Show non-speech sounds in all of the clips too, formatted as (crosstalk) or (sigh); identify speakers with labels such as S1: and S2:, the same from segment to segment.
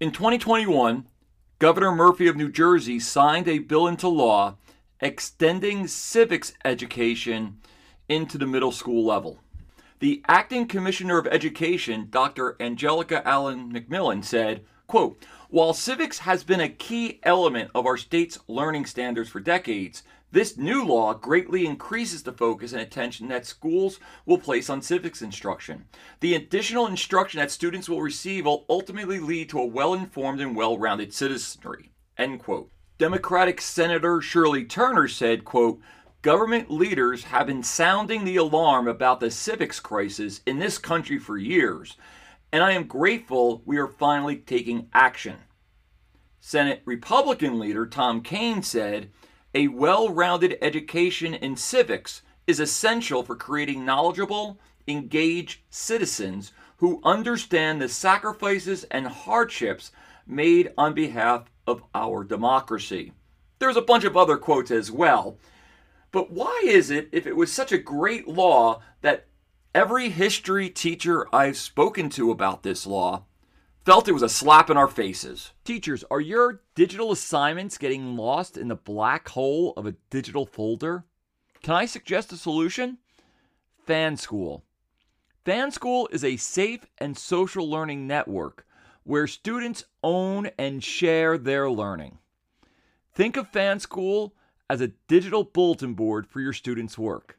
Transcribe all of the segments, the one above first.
S1: In 2021, Governor Murphy of New Jersey signed a bill into law extending civics education into the middle school level. The acting commissioner of education, Dr. Angelica Allen McMillan, said, quote, while civics has been a key element of our state's learning standards for decades, this new law greatly increases the focus and attention that schools will place on civics instruction. The additional instruction that students will receive will ultimately lead to a well-informed and well-rounded citizenry. End quote. Democratic Senator Shirley Turner said, quote, Government leaders have been sounding the alarm about the civics crisis in this country for years, and I am grateful we are finally taking action. Senate Republican leader Tom Kean said, a well rounded education in civics is essential for creating knowledgeable, engaged citizens who understand the sacrifices and hardships made on behalf of our democracy. There's a bunch of other quotes as well. But why is it, if it was such a great law, that every history teacher I've spoken to about this law felt it was a slap in our faces. Teachers, are your digital assignments getting lost in the black hole of a digital folder? Can I suggest a solution? FanSchool. FanSchool is a safe and social learning network where students own and share their learning. Think of FanSchool as a digital bulletin board for your students' work.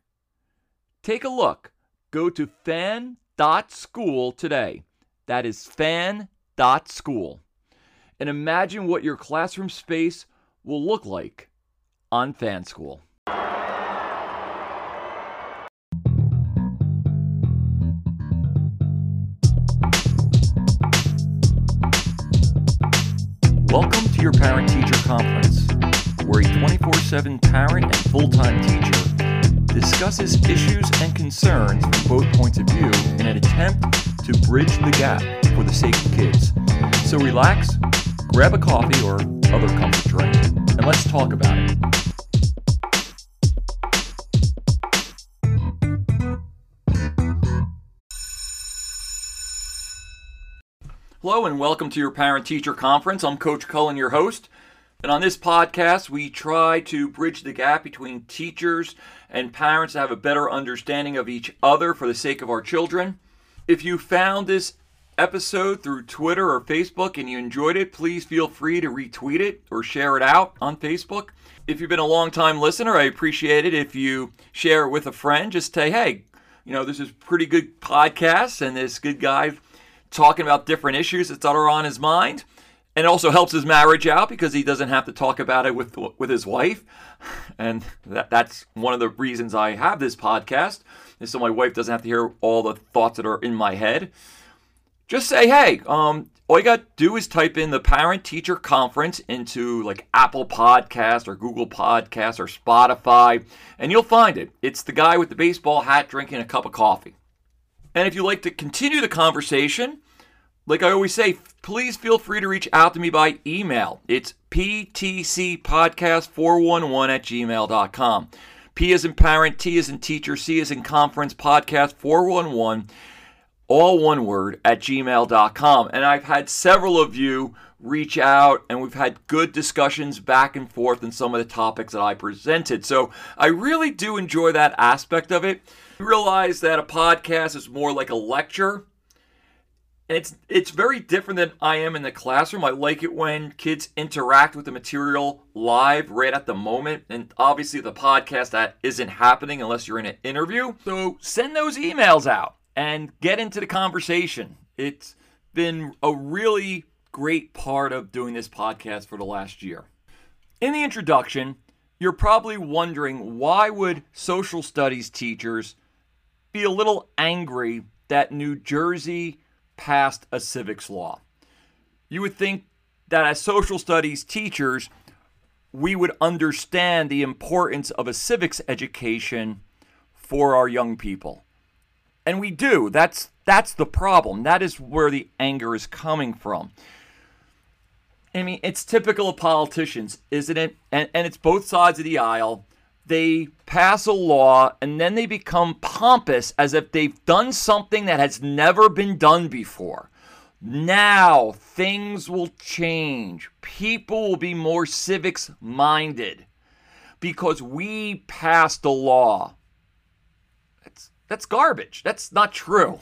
S1: Take a look. Go to fan.school today. That is fan dot school and imagine what your classroom space will look like on Fan School. Welcome to your Parent Teacher Conference, where a 24 7 parent and full time teacher discusses issues and concerns from both points of view in an attempt to bridge the gap for the sake of kids. So relax, grab a coffee or other comfort drink, and let's talk about it. Hello, and welcome to your Parent Teacher Conference. I'm Coach Cullen, your host. And on this podcast, we try to bridge the gap between teachers and parents to have a better understanding of each other for the sake of our children. If you found this episode through Twitter or Facebook and you enjoyed it, please feel free to retweet it or share it out on Facebook. If you've been a long time listener, I appreciate it if you share it with a friend. Just say, hey, you know, this is pretty good podcast and this good guy talking about different issues that are on his mind. And it also helps his marriage out because he doesn't have to talk about it with with his wife. (laughs) And that, that's one of the reasons I have this podcast, is so my wife doesn't have to hear all the thoughts that are in my head just say, hey, um, all you got to do is type in the parent teacher conference into like Apple Podcast or Google Podcast or Spotify, and you'll find it. It's the guy with the baseball hat drinking a cup of coffee. And if you'd like to continue the conversation, like I always say, please feel free to reach out to me by email. It's ptcpodcast411 at gmail.com. P is in parent, T is in teacher, C is in conference, podcast 411 all one word, at gmail.com. And I've had several of you reach out and we've had good discussions back and forth in some of the topics that I presented. So I really do enjoy that aspect of it. I realize that a podcast is more like a lecture. And it's it's very different than I am in the classroom. I like it when kids interact with the material live right at the moment. And obviously the podcast that isn't happening unless you're in an interview. So send those emails out and get into the conversation. It's been a really great part of doing this podcast for the last year. In the introduction, you're probably wondering why would social studies teachers be a little angry that New Jersey passed a civics law? You would think that as social studies teachers, we would understand the importance of a civics education for our young people. And we do. That's that's the problem. That is where the anger is coming from. I mean, it's typical of politicians, isn't it? And and it's both sides of the aisle. They pass a law and then they become pompous as if they've done something that has never been done before. Now things will change. People will be more civics minded because we passed a law. That's, that's garbage. That's not true.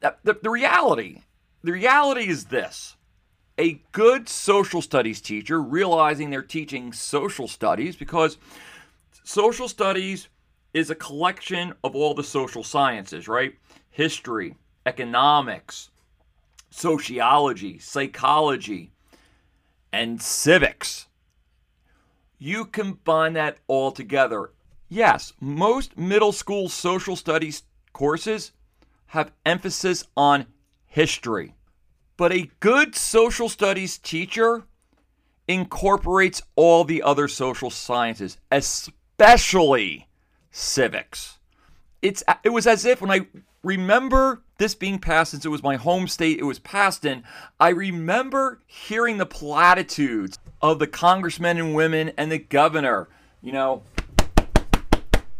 S1: The, the, the reality, the reality is this. A good social studies teacher realizing they're teaching social studies because social studies is a collection of all the social sciences, right? History, economics, sociology, psychology, and civics. You combine that all together. Yes, most middle school social studies courses have emphasis on history, but a good social studies teacher incorporates all the other social sciences, especially civics. It's it was as if when I remember this being passed since it was my home state it was passed in, I remember hearing the platitudes of the congressmen and women and the governor, you know,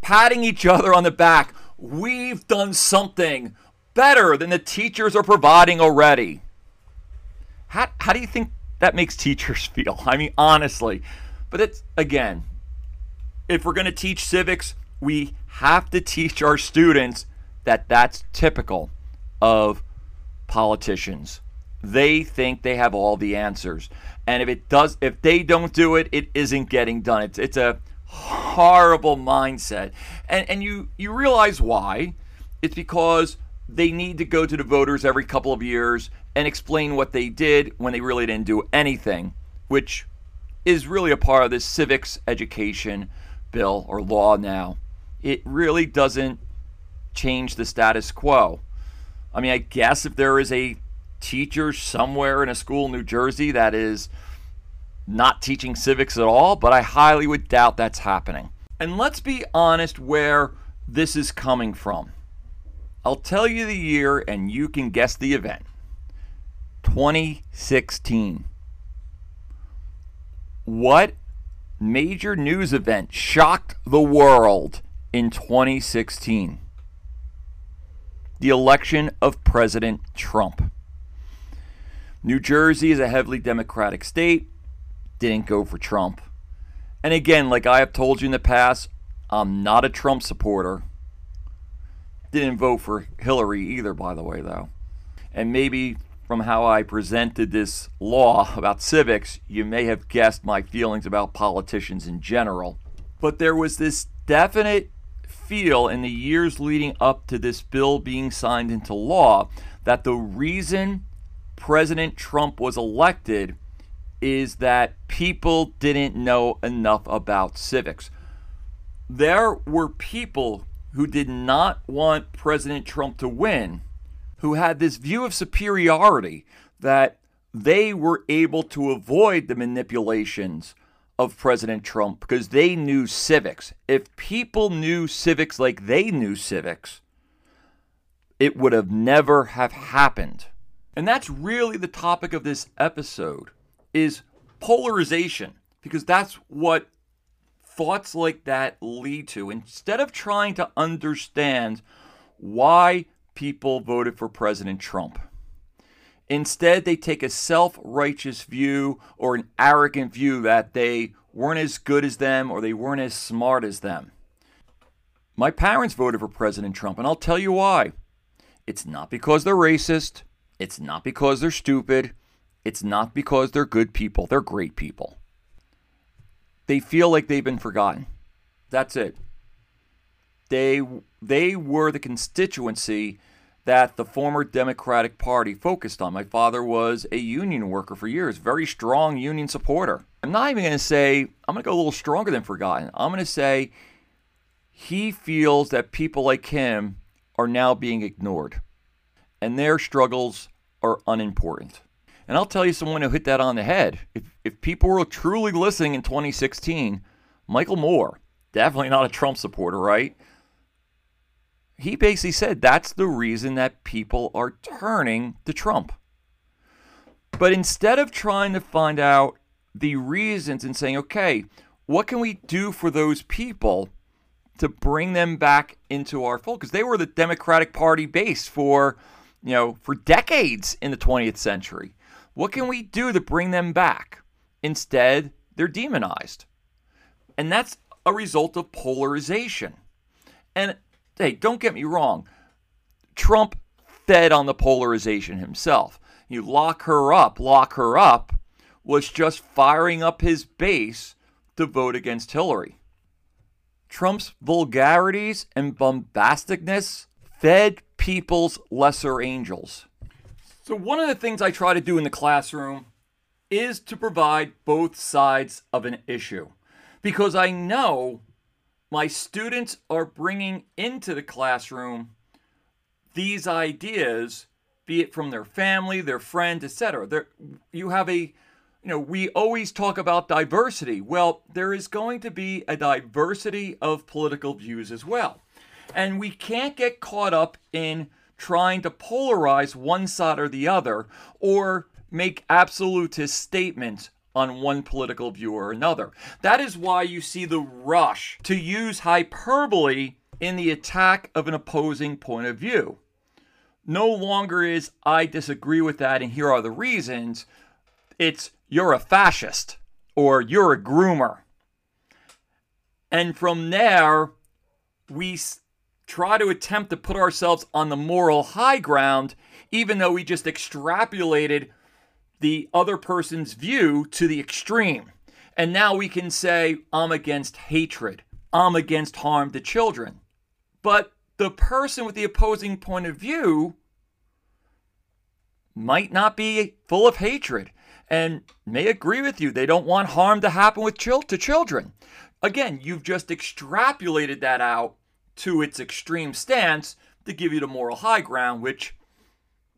S1: patting each other on the back. We've done something better than the teachers are providing already. How, how do you think that makes teachers (laughs) feel? I mean, honestly. But it's, again, if we're going to teach civics, we have to teach our students that that's typical of politicians. They think they have all the answers. And if it does if they don't do it, it isn't getting done. It's it's a horrible mindset. And and you you realize why? It's because they need to go to the voters every couple of years and explain what they did when they really didn't do anything, which is really a part of this civics education bill or law now it really doesn't change the status quo. I mean, I guess if there is a teacher somewhere in a school in New Jersey that is not teaching civics at all, but I highly would doubt that's happening. And let's be honest where this is coming from. I'll tell you the year and you can guess the event 2016. What major news event shocked the world in 2016 the election of President Trump. New Jersey is a heavily Democratic state, didn't go for Trump. And again, like I have told you in the past, I'm not a Trump supporter. Didn't vote for Hillary either, by the way, though. And maybe from how I presented this law (laughs) about civics, you may have guessed my feelings about politicians in general. But there was this definite feel in the years leading up to this bill being signed into law that the reason President Trump was elected is that people didn't know enough about civics. There were people who did not want President Trump to win, who had this view of superiority that they were able to avoid the manipulations of President Trump because they knew civics. If people knew civics like they knew civics, it would have never have happened. And that's really the topic of this episode is polarization because that's what thoughts like that lead to. Instead of trying to understand why people voted for President Trump, Instead, they take a self righteous view or an arrogant view that they weren't as good as them or they weren't as smart as them. My parents voted for President Trump, and I'll tell you why. It's not because they're racist, it's not because they're stupid, it's not because they're good people. They're great people. They feel like they've been forgotten. That's it. They they were the constituency that the former Democratic Party focused on. My father was a union worker for years, very strong union supporter. I'm not even going to say, I'm going to go a little stronger than forgotten. I'm going to say he feels that people like him are now being ignored and their struggles are unimportant. And I'll tell you someone who hit that on the head. If, if people were truly listening in 2016, Michael Moore, definitely not a Trump supporter, right? he basically said that's the reason that people are turning to Trump. But instead of trying to find out the reasons and saying, okay, what can we do for those people to bring them back into our fold? Because they were the Democratic Party base for, you know, for decades in the 20th century. What can we do to bring them back? Instead, they're demonized. And that's a result of polarization. And hey, don't get me wrong, Trump fed on the polarization himself. You lock her up, lock her up was just firing up his base to vote against Hillary. Trump's vulgarities and bombasticness fed people's lesser angels. So, one of the things I try to do in the classroom is to provide both sides of an issue because I know my students are bringing into the classroom these ideas, be it from their family, their friend, etc. There, you have a, you know, we always talk about diversity. Well, there is going to be a diversity of political views as well. And we can't get caught up in trying to polarize one side or the other or make absolutist statements on one political view or another. That is why you see the rush to use hyperbole in the attack of an opposing point of view. No longer is I disagree with that and here are the reasons. It's you're a fascist or you're a groomer. And from there, we try to attempt to put ourselves on the moral high ground, even though we just extrapolated the other person's view to the extreme. And now we can say, I'm against hatred, I'm against harm to children. But the person with the opposing point of view might not be full of hatred and may agree with you. They don't want harm to happen with chil- to children. Again, you've just extrapolated that out to its extreme stance to give you the moral high ground, which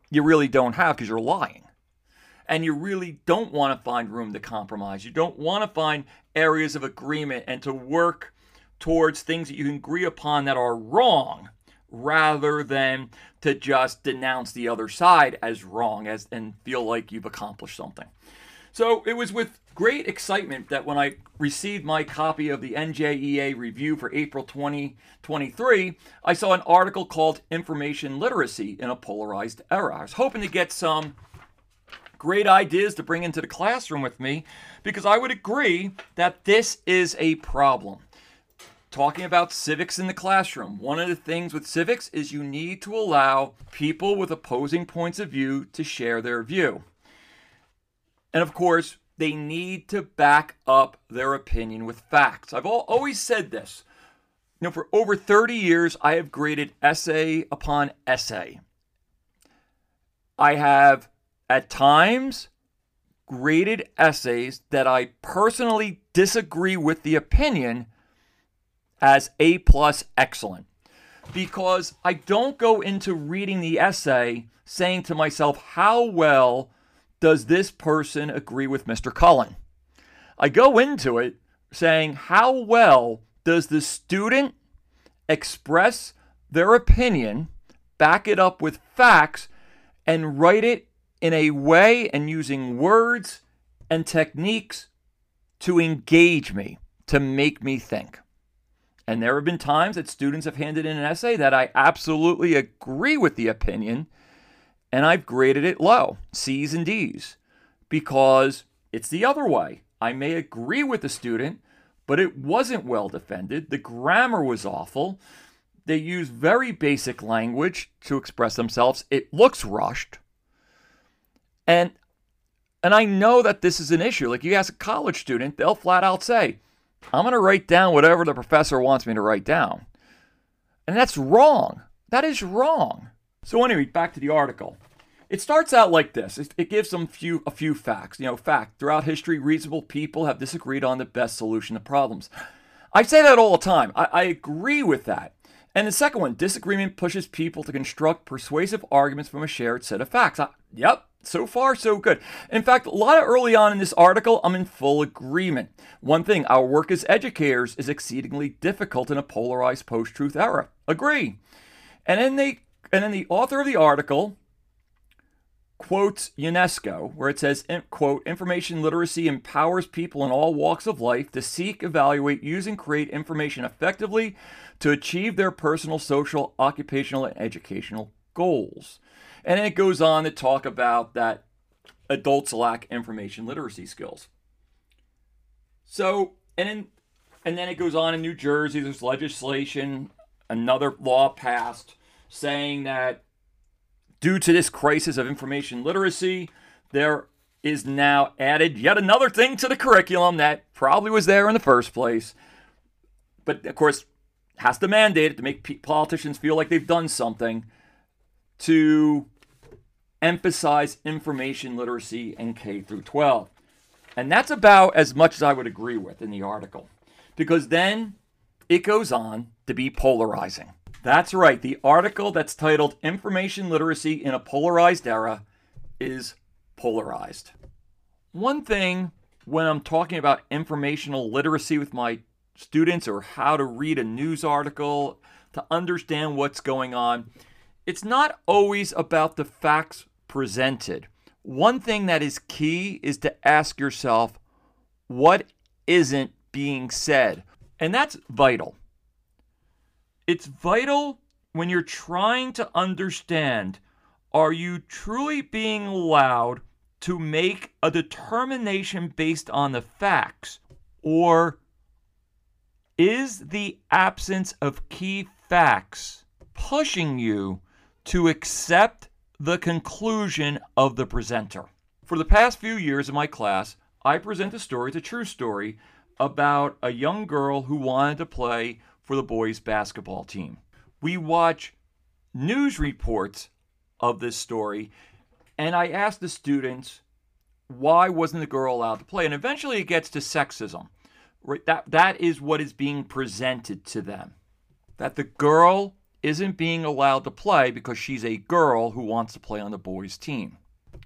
S1: you really don't have because you're lying. And you really don't want to find room to compromise. You don't want to find areas of agreement and to work towards things that you can agree upon that are wrong rather than to just denounce the other side as wrong as and feel like you've accomplished something. So it was with great excitement that when I received my copy of the NJEA review for April 2023, I saw an article called Information Literacy in a Polarized Era. I was hoping to get some great ideas to bring into the classroom with me because I would agree that this is a problem. Talking about civics in the classroom, one of the things with civics is you need to allow people with opposing points of view to share their view. And of course, they need to back up their opinion with facts. I've always said this. You know, for over 30 years, I have graded essay upon essay. I have, at times, graded essays that I personally disagree with the opinion as A plus excellent. Because I don't go into reading the essay saying to myself, how well does this person agree with Mr. Cullen? I go into it saying, how well does the student express their opinion, back it up with facts, and write it in a way and using words and techniques to engage me, to make me think? And there have been times that students have handed in an essay that I absolutely agree with the opinion, and I've graded it low, C's and D's, because it's the other way. I may agree with the student, but it wasn't well defended. The grammar was awful. They use very basic language to express themselves. It looks rushed. And and I know that this is an issue. Like you ask a college student, they'll flat out say, I'm going to write down whatever the professor wants me to write down. And that's wrong. That is wrong. So anyway, back to the article. It starts out like this. It gives some few a few facts. You know, fact, throughout history, reasonable people have disagreed on the best solution to problems. I say that all the time. I, I agree with that. And the second one, disagreement pushes people to construct persuasive arguments from a shared set of facts. I, yep, so far so good. In fact, a lot of early on in this article, I'm in full agreement. One thing, our work as educators is exceedingly difficult in a polarized post-truth era. Agree. And then they and then the author of the article quotes UNESCO, where it says, quote, information literacy empowers people in all walks of life to seek, evaluate, use, and create information effectively to achieve their personal, social, occupational, and educational goals. And it goes on to talk about that adults lack information literacy skills. So, and then, and then it goes on in New Jersey, there's legislation, another law passed saying that due to this crisis of information literacy, there is now added yet another thing to the curriculum that probably was there in the first place. But of course, has to mandate it to make politicians feel like they've done something to emphasize information literacy in K through 12. And that's about as much as I would agree with in the article. Because then it goes on to be polarizing. That's right, the article that's titled Information Literacy in a Polarized Era is polarized. One thing when I'm talking about informational literacy with my students or how to read a news article to understand what's going on, it's not always about the facts presented. One thing that is key is to ask yourself what isn't being said. And that's vital. It's vital when you're trying to understand are you truly being allowed to make a determination based on the facts or is the absence of key facts pushing you to accept the conclusion of the presenter? For the past few years in my class, I present a story, it's a true story, about a young girl who wanted to play for the boys' basketball team. We watch news reports of this story, and I ask the students, why wasn't the girl allowed to play? And eventually it gets to sexism. Right? That that is what is being presented to them. That the girl isn't being allowed to play because she's a girl who wants to play on the boys' team.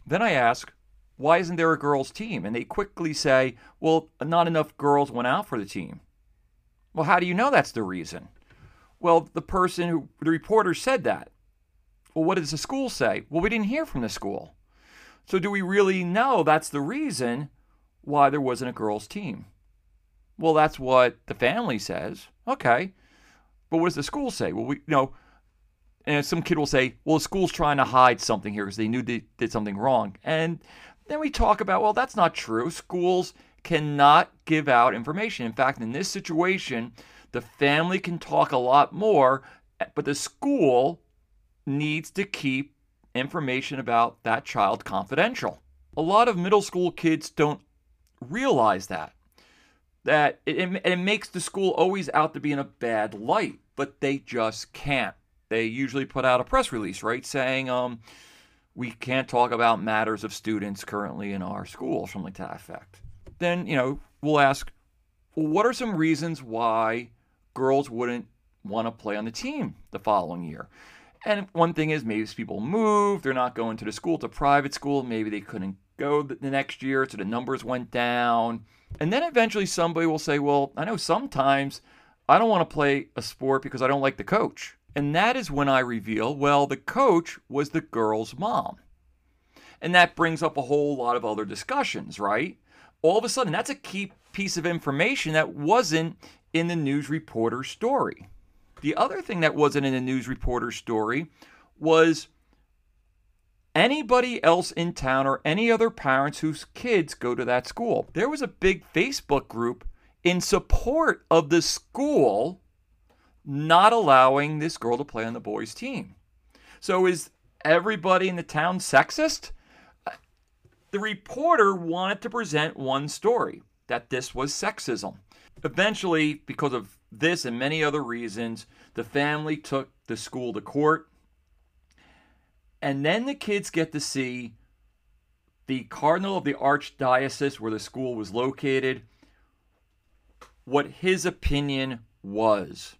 S1: Then I ask, why isn't there a girls' team? And they quickly say, well, not enough girls went out for the team. Well, how do you know that's the reason? Well, the person who, the reporter said that. Well, what does the school say? Well, we didn't hear from the school. So, do we really know that's the reason why there wasn't a girls' team? Well, that's what the family says. Okay. But what does the school say? Well, we, you know, and some kid will say, well, the school's trying to hide something here because they knew they did something wrong. And then we talk about, well, that's not true. Schools cannot give out information. In fact, in this situation, the family can talk a lot more, but the school needs to keep information about that child confidential. A lot of middle school kids don't realize that that it, it, makes the school always out to be in a bad light, but they just can't. They usually put out a press release, right, saying, um, we can't talk about matters of students currently in our school, something to that effect. Then, you know, we'll ask, well, what are some reasons why girls wouldn't want to play on the team the following year? And one thing is maybe people move, they're not going to the school, to private school, maybe they couldn't go the next year, so the numbers went down. And then eventually somebody will say, Well, I know sometimes I don't want to play a sport because I don't like the coach. And that is when I reveal, well, the coach was the girl's mom. And that brings up a whole lot of other discussions, right? All of a sudden, that's a key piece of information that wasn't in the news reporter story. The other thing that wasn't in the news reporter story was anybody else in town or any other parents whose kids go to that school. There was a big Facebook group in support of the school not allowing this girl to play on the boys' team. So is everybody in the town sexist? The reporter wanted to present one story that this was sexism. Eventually, because of this and many other reasons, the family took the school to court. And then the kids get to see the cardinal of the archdiocese where the school was located, what his opinion was.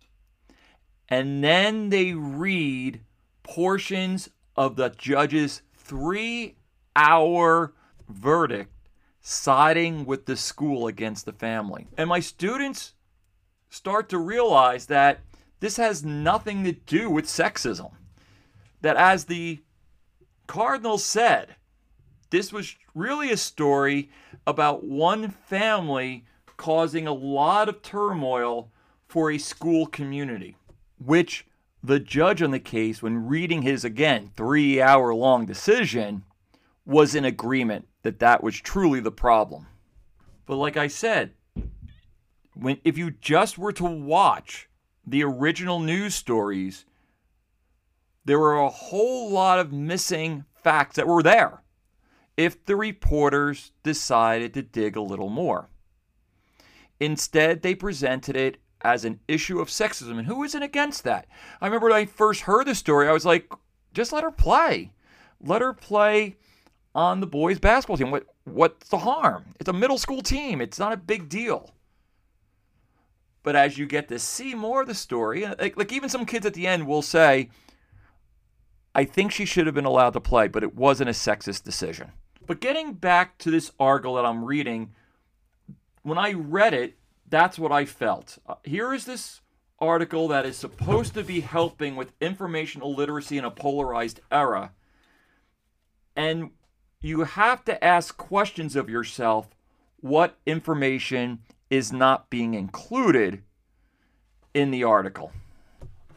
S1: And then they read portions of the judge's three hour verdict siding with the school against the family. And my students start to realize that this has nothing to do with sexism. That, as the Cardinal said, this was really a story about one family causing a lot of turmoil for a school community, which the judge on the case, when reading his again three hour long decision, was in agreement that that was truly the problem. But like I said, when if you just were to watch the original news stories, there were a whole lot of missing facts that were there if the reporters decided to dig a little more. Instead, they presented it as an issue of sexism. And who isn't against that? I remember when I first heard the story, I was like, just let her play. Let her play on the boys' basketball team. What what's the harm? It's a middle school team. It's not a big deal. But as you get to see more of the story, like, like even some kids at the end will say, I think she should have been allowed to play, but it wasn't a sexist decision. But getting back to this article that I'm reading, when I read it, that's what I felt. Uh, here is this article that is supposed to be helping with informational literacy in a polarized era. And you have to ask questions of yourself what information is not being included in the article.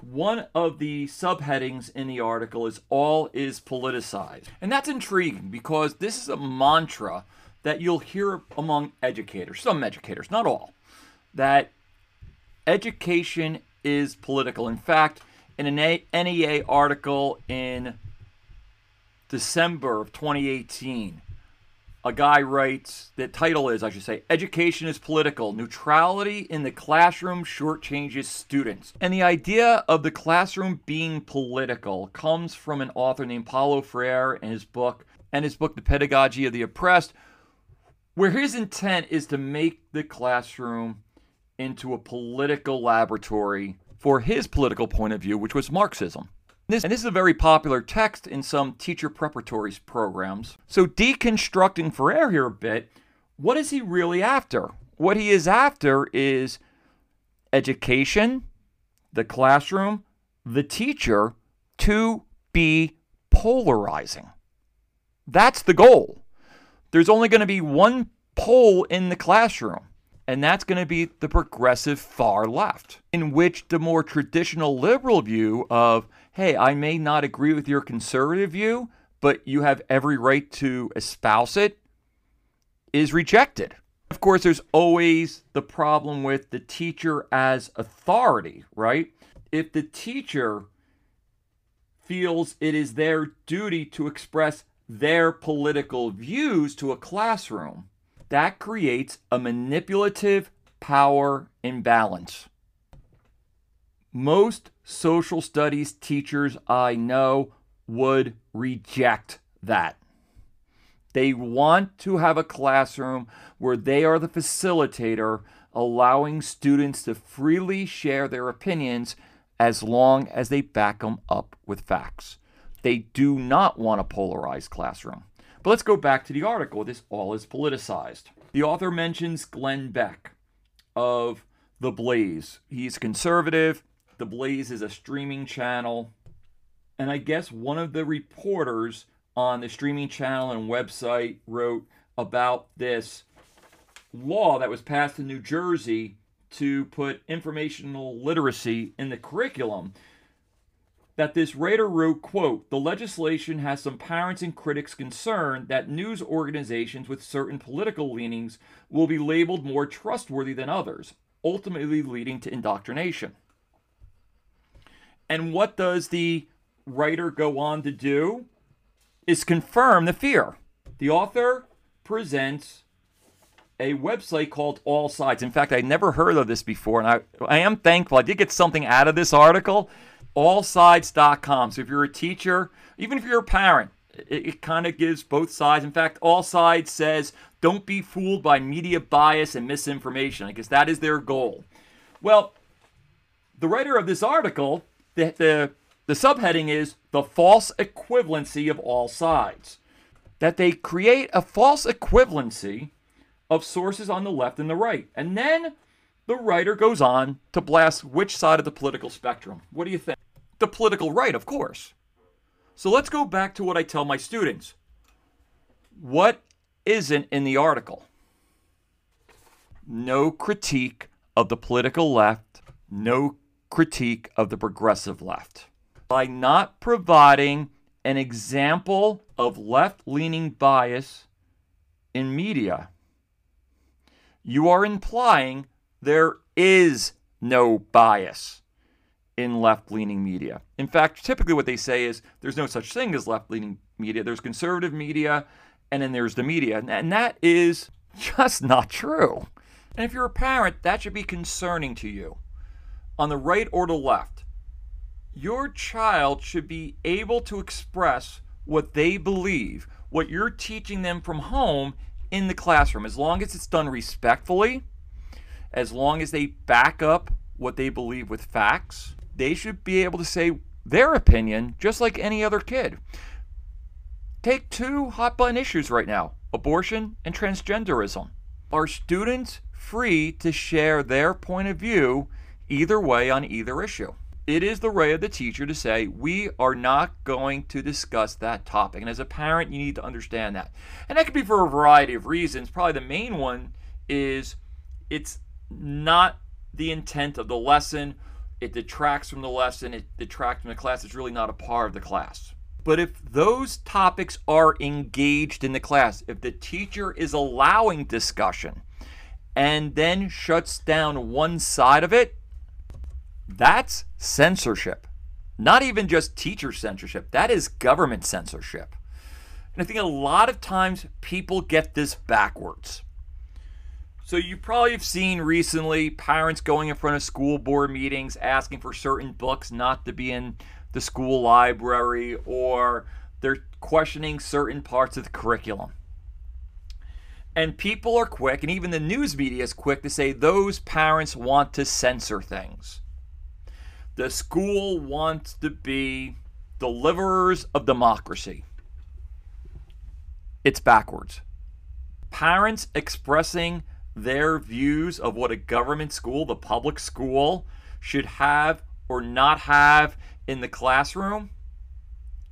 S1: One of the subheadings in the article is All is Politicized. And that's intriguing because this is a mantra that you'll hear among educators, some educators, not all, that education is political. In fact, in an NEA article in December of 2018, a guy writes, the title is, I should say, Education is Political. Neutrality in the Classroom Shortchanges Students. And the idea of the classroom being political comes from an author named Paulo Freire and his book, and his book, The Pedagogy of the Oppressed, where his intent is to make the classroom into a political laboratory for his political point of view, which was Marxism. This, and this is a very popular text in some teacher preparatory programs. So, deconstructing Freire here a bit, what is he really after? What he is after is education, the classroom, the teacher to be polarizing. That's the goal. There's only going to be one pole in the classroom and that's going to be the progressive far left, in which the more traditional liberal view of, hey, I may not agree with your conservative view, but you have every right to espouse it, is rejected. Of course, there's always the problem with the teacher as authority, right? If the teacher feels it is their duty to express their political views to a classroom, that creates a manipulative power imbalance. Most social studies teachers I know would reject that. They want to have a classroom where they are the facilitator, allowing students to freely share their opinions as long as they back them up with facts. They do not want a polarized classroom. But let's go back to the article. This all is politicized. The author mentions Glenn Beck of The Blaze. He's conservative. The Blaze is a streaming channel. And I guess one of the reporters on the streaming channel and website wrote about this law that was passed in New Jersey to put informational literacy in the curriculum that this writer wrote, quote, the legislation has some parents and critics concerned that news organizations with certain political leanings will be labeled more trustworthy than others, ultimately leading to indoctrination. And what does the writer go on to do? Is confirm the fear. The author presents a website called All Sides. In fact, I never heard of this before, and I, I am thankful. I did get something out of this article allsides.com. So if you're a teacher, even if you're a parent, it, it kind of gives both sides. In fact, All Sides says don't be fooled by media bias and misinformation. I guess that is their goal. Well, the writer of this article, the, the, the subheading is the false equivalency of all sides. That they create a false equivalency of sources on the left and the right. And then the writer goes on to blast which side of the political spectrum. What do you think? The political right, of course. So let's go back to what I tell my students. What isn't in the article? No critique of the political left, no critique of the progressive left. By not providing an example of left leaning bias in media, you are implying there is no bias in left leaning media. In fact, typically what they say is there's no such thing as left leaning media, there's conservative media, and then there's the media. And that is just not true. And if you're a parent, that should be concerning to you. On the right or the left, your child should be able to express what they believe, what you're teaching them from home in the classroom, as long as it's done respectfully, as long as they back up what they believe with facts, they should be able to say their opinion just like any other kid. Take two hot button issues right now abortion and transgenderism. Are students free to share their point of view either way on either issue? It is the right of the teacher to say, we are not going to discuss that topic. And as a parent, you need to understand that. And that could be for a variety of reasons. Probably the main one is it's not the intent of the lesson. It detracts from the lesson, it detracts from the class. It's really not a part of the class. But if those topics are engaged in the class, if the teacher is allowing discussion and then shuts down one side of it, that's censorship. Not even just teacher censorship, that is government censorship. And I think a lot of times people get this backwards. So you probably have seen recently parents going in front of school board meetings asking for certain books not to be in the school library or they're questioning certain parts of the curriculum. And people are quick, and even the news media is quick to say those parents want to censor things. The school wants to be deliverers of democracy. It's backwards. Parents expressing their views of what a government school, the public school, should have or not have in the classroom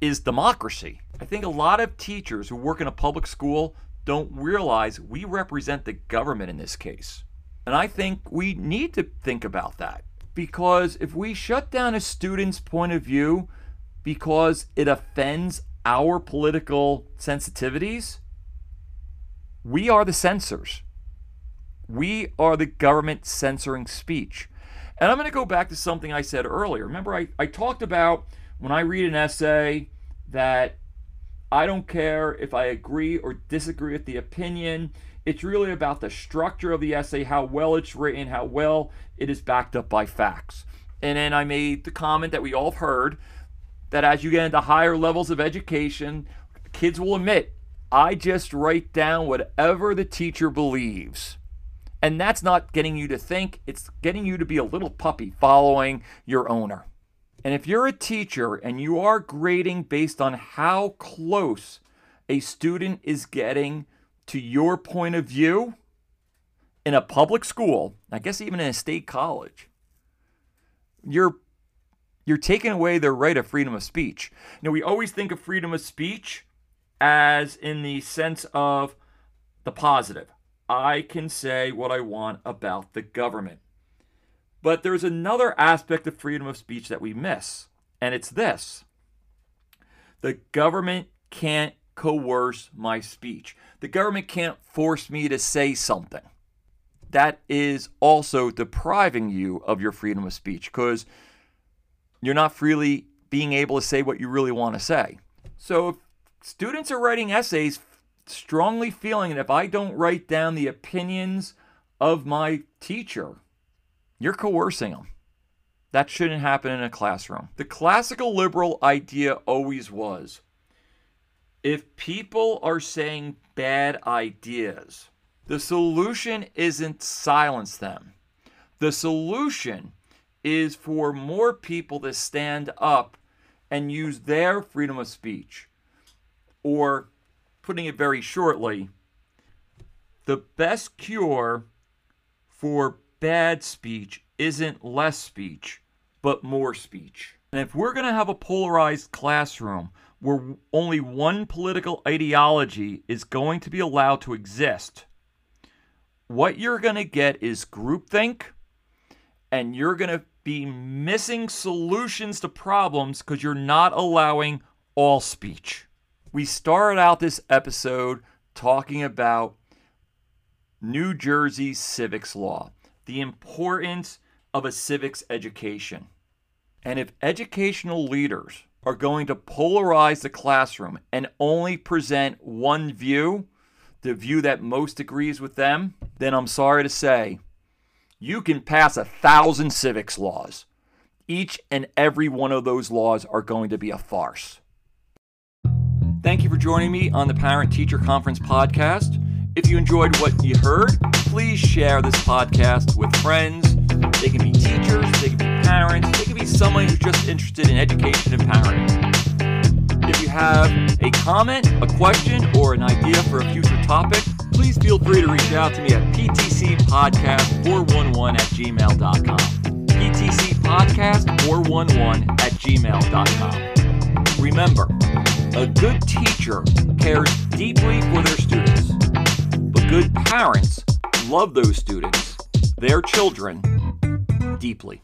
S1: is democracy. I think a lot of teachers who work in a public school don't realize we represent the government in this case. And I think we need to think about that because if we shut down a student's point of view because it offends our political sensitivities, we are the censors. We are the government censoring speech. And I'm going to go back to something I said earlier. Remember, I, I talked about when I read an essay that I don't care if I agree or disagree with the opinion. It's really about the structure of the essay, how well it's written, how well it is backed up by facts. And then I made the comment that we all have heard that as you get into higher levels of education, kids will admit, I just write down whatever the teacher believes. And that's not getting you to think, it's getting you to be a little puppy following your owner. And if you're a teacher and you are grading based on how close a student is getting to your point of view in a public school, I guess even in a state college, you're you're taking away their right of freedom of speech. Now we always think of freedom of speech as in the sense of the positive. I can say what I want about the government. But there's another aspect of freedom of speech that we miss, and it's this the government can't coerce my speech, the government can't force me to say something. That is also depriving you of your freedom of speech because you're not freely being able to say what you really want to say. So if students are writing essays strongly feeling that if I don't write down the opinions of my teacher, you're coercing them. That shouldn't happen in a classroom. The classical liberal idea always was if people are saying bad ideas, the solution isn't silence them. The solution is for more people to stand up and use their freedom of speech or putting it very shortly, the best cure for bad speech isn't less speech, but more speech. And if we're going to have a polarized classroom where only one political ideology is going to be allowed to exist, what you're going to get is groupthink, and you're going to be missing solutions to problems because you're not allowing all speech. We started out this episode talking about New Jersey civics law, the importance of a civics education. And if educational leaders are going to polarize the classroom and only present one view, the view that most agrees with them, then I'm sorry to say, you can pass a thousand civics laws. Each and every one of those laws are going to be a farce. Thank you for joining me on the Parent Teacher Conference podcast. If you enjoyed what you heard, please share this podcast with friends. They can be teachers, they can be parents, they can be someone who's just interested in education and parenting. If you have a comment, a question, or an idea for a future topic, please feel free to reach out to me at ptcpodcast411 at gmail.com. ptcpodcast411 at gmail.com. Remember, a good teacher cares deeply for their students but good parents love those students, their children, deeply.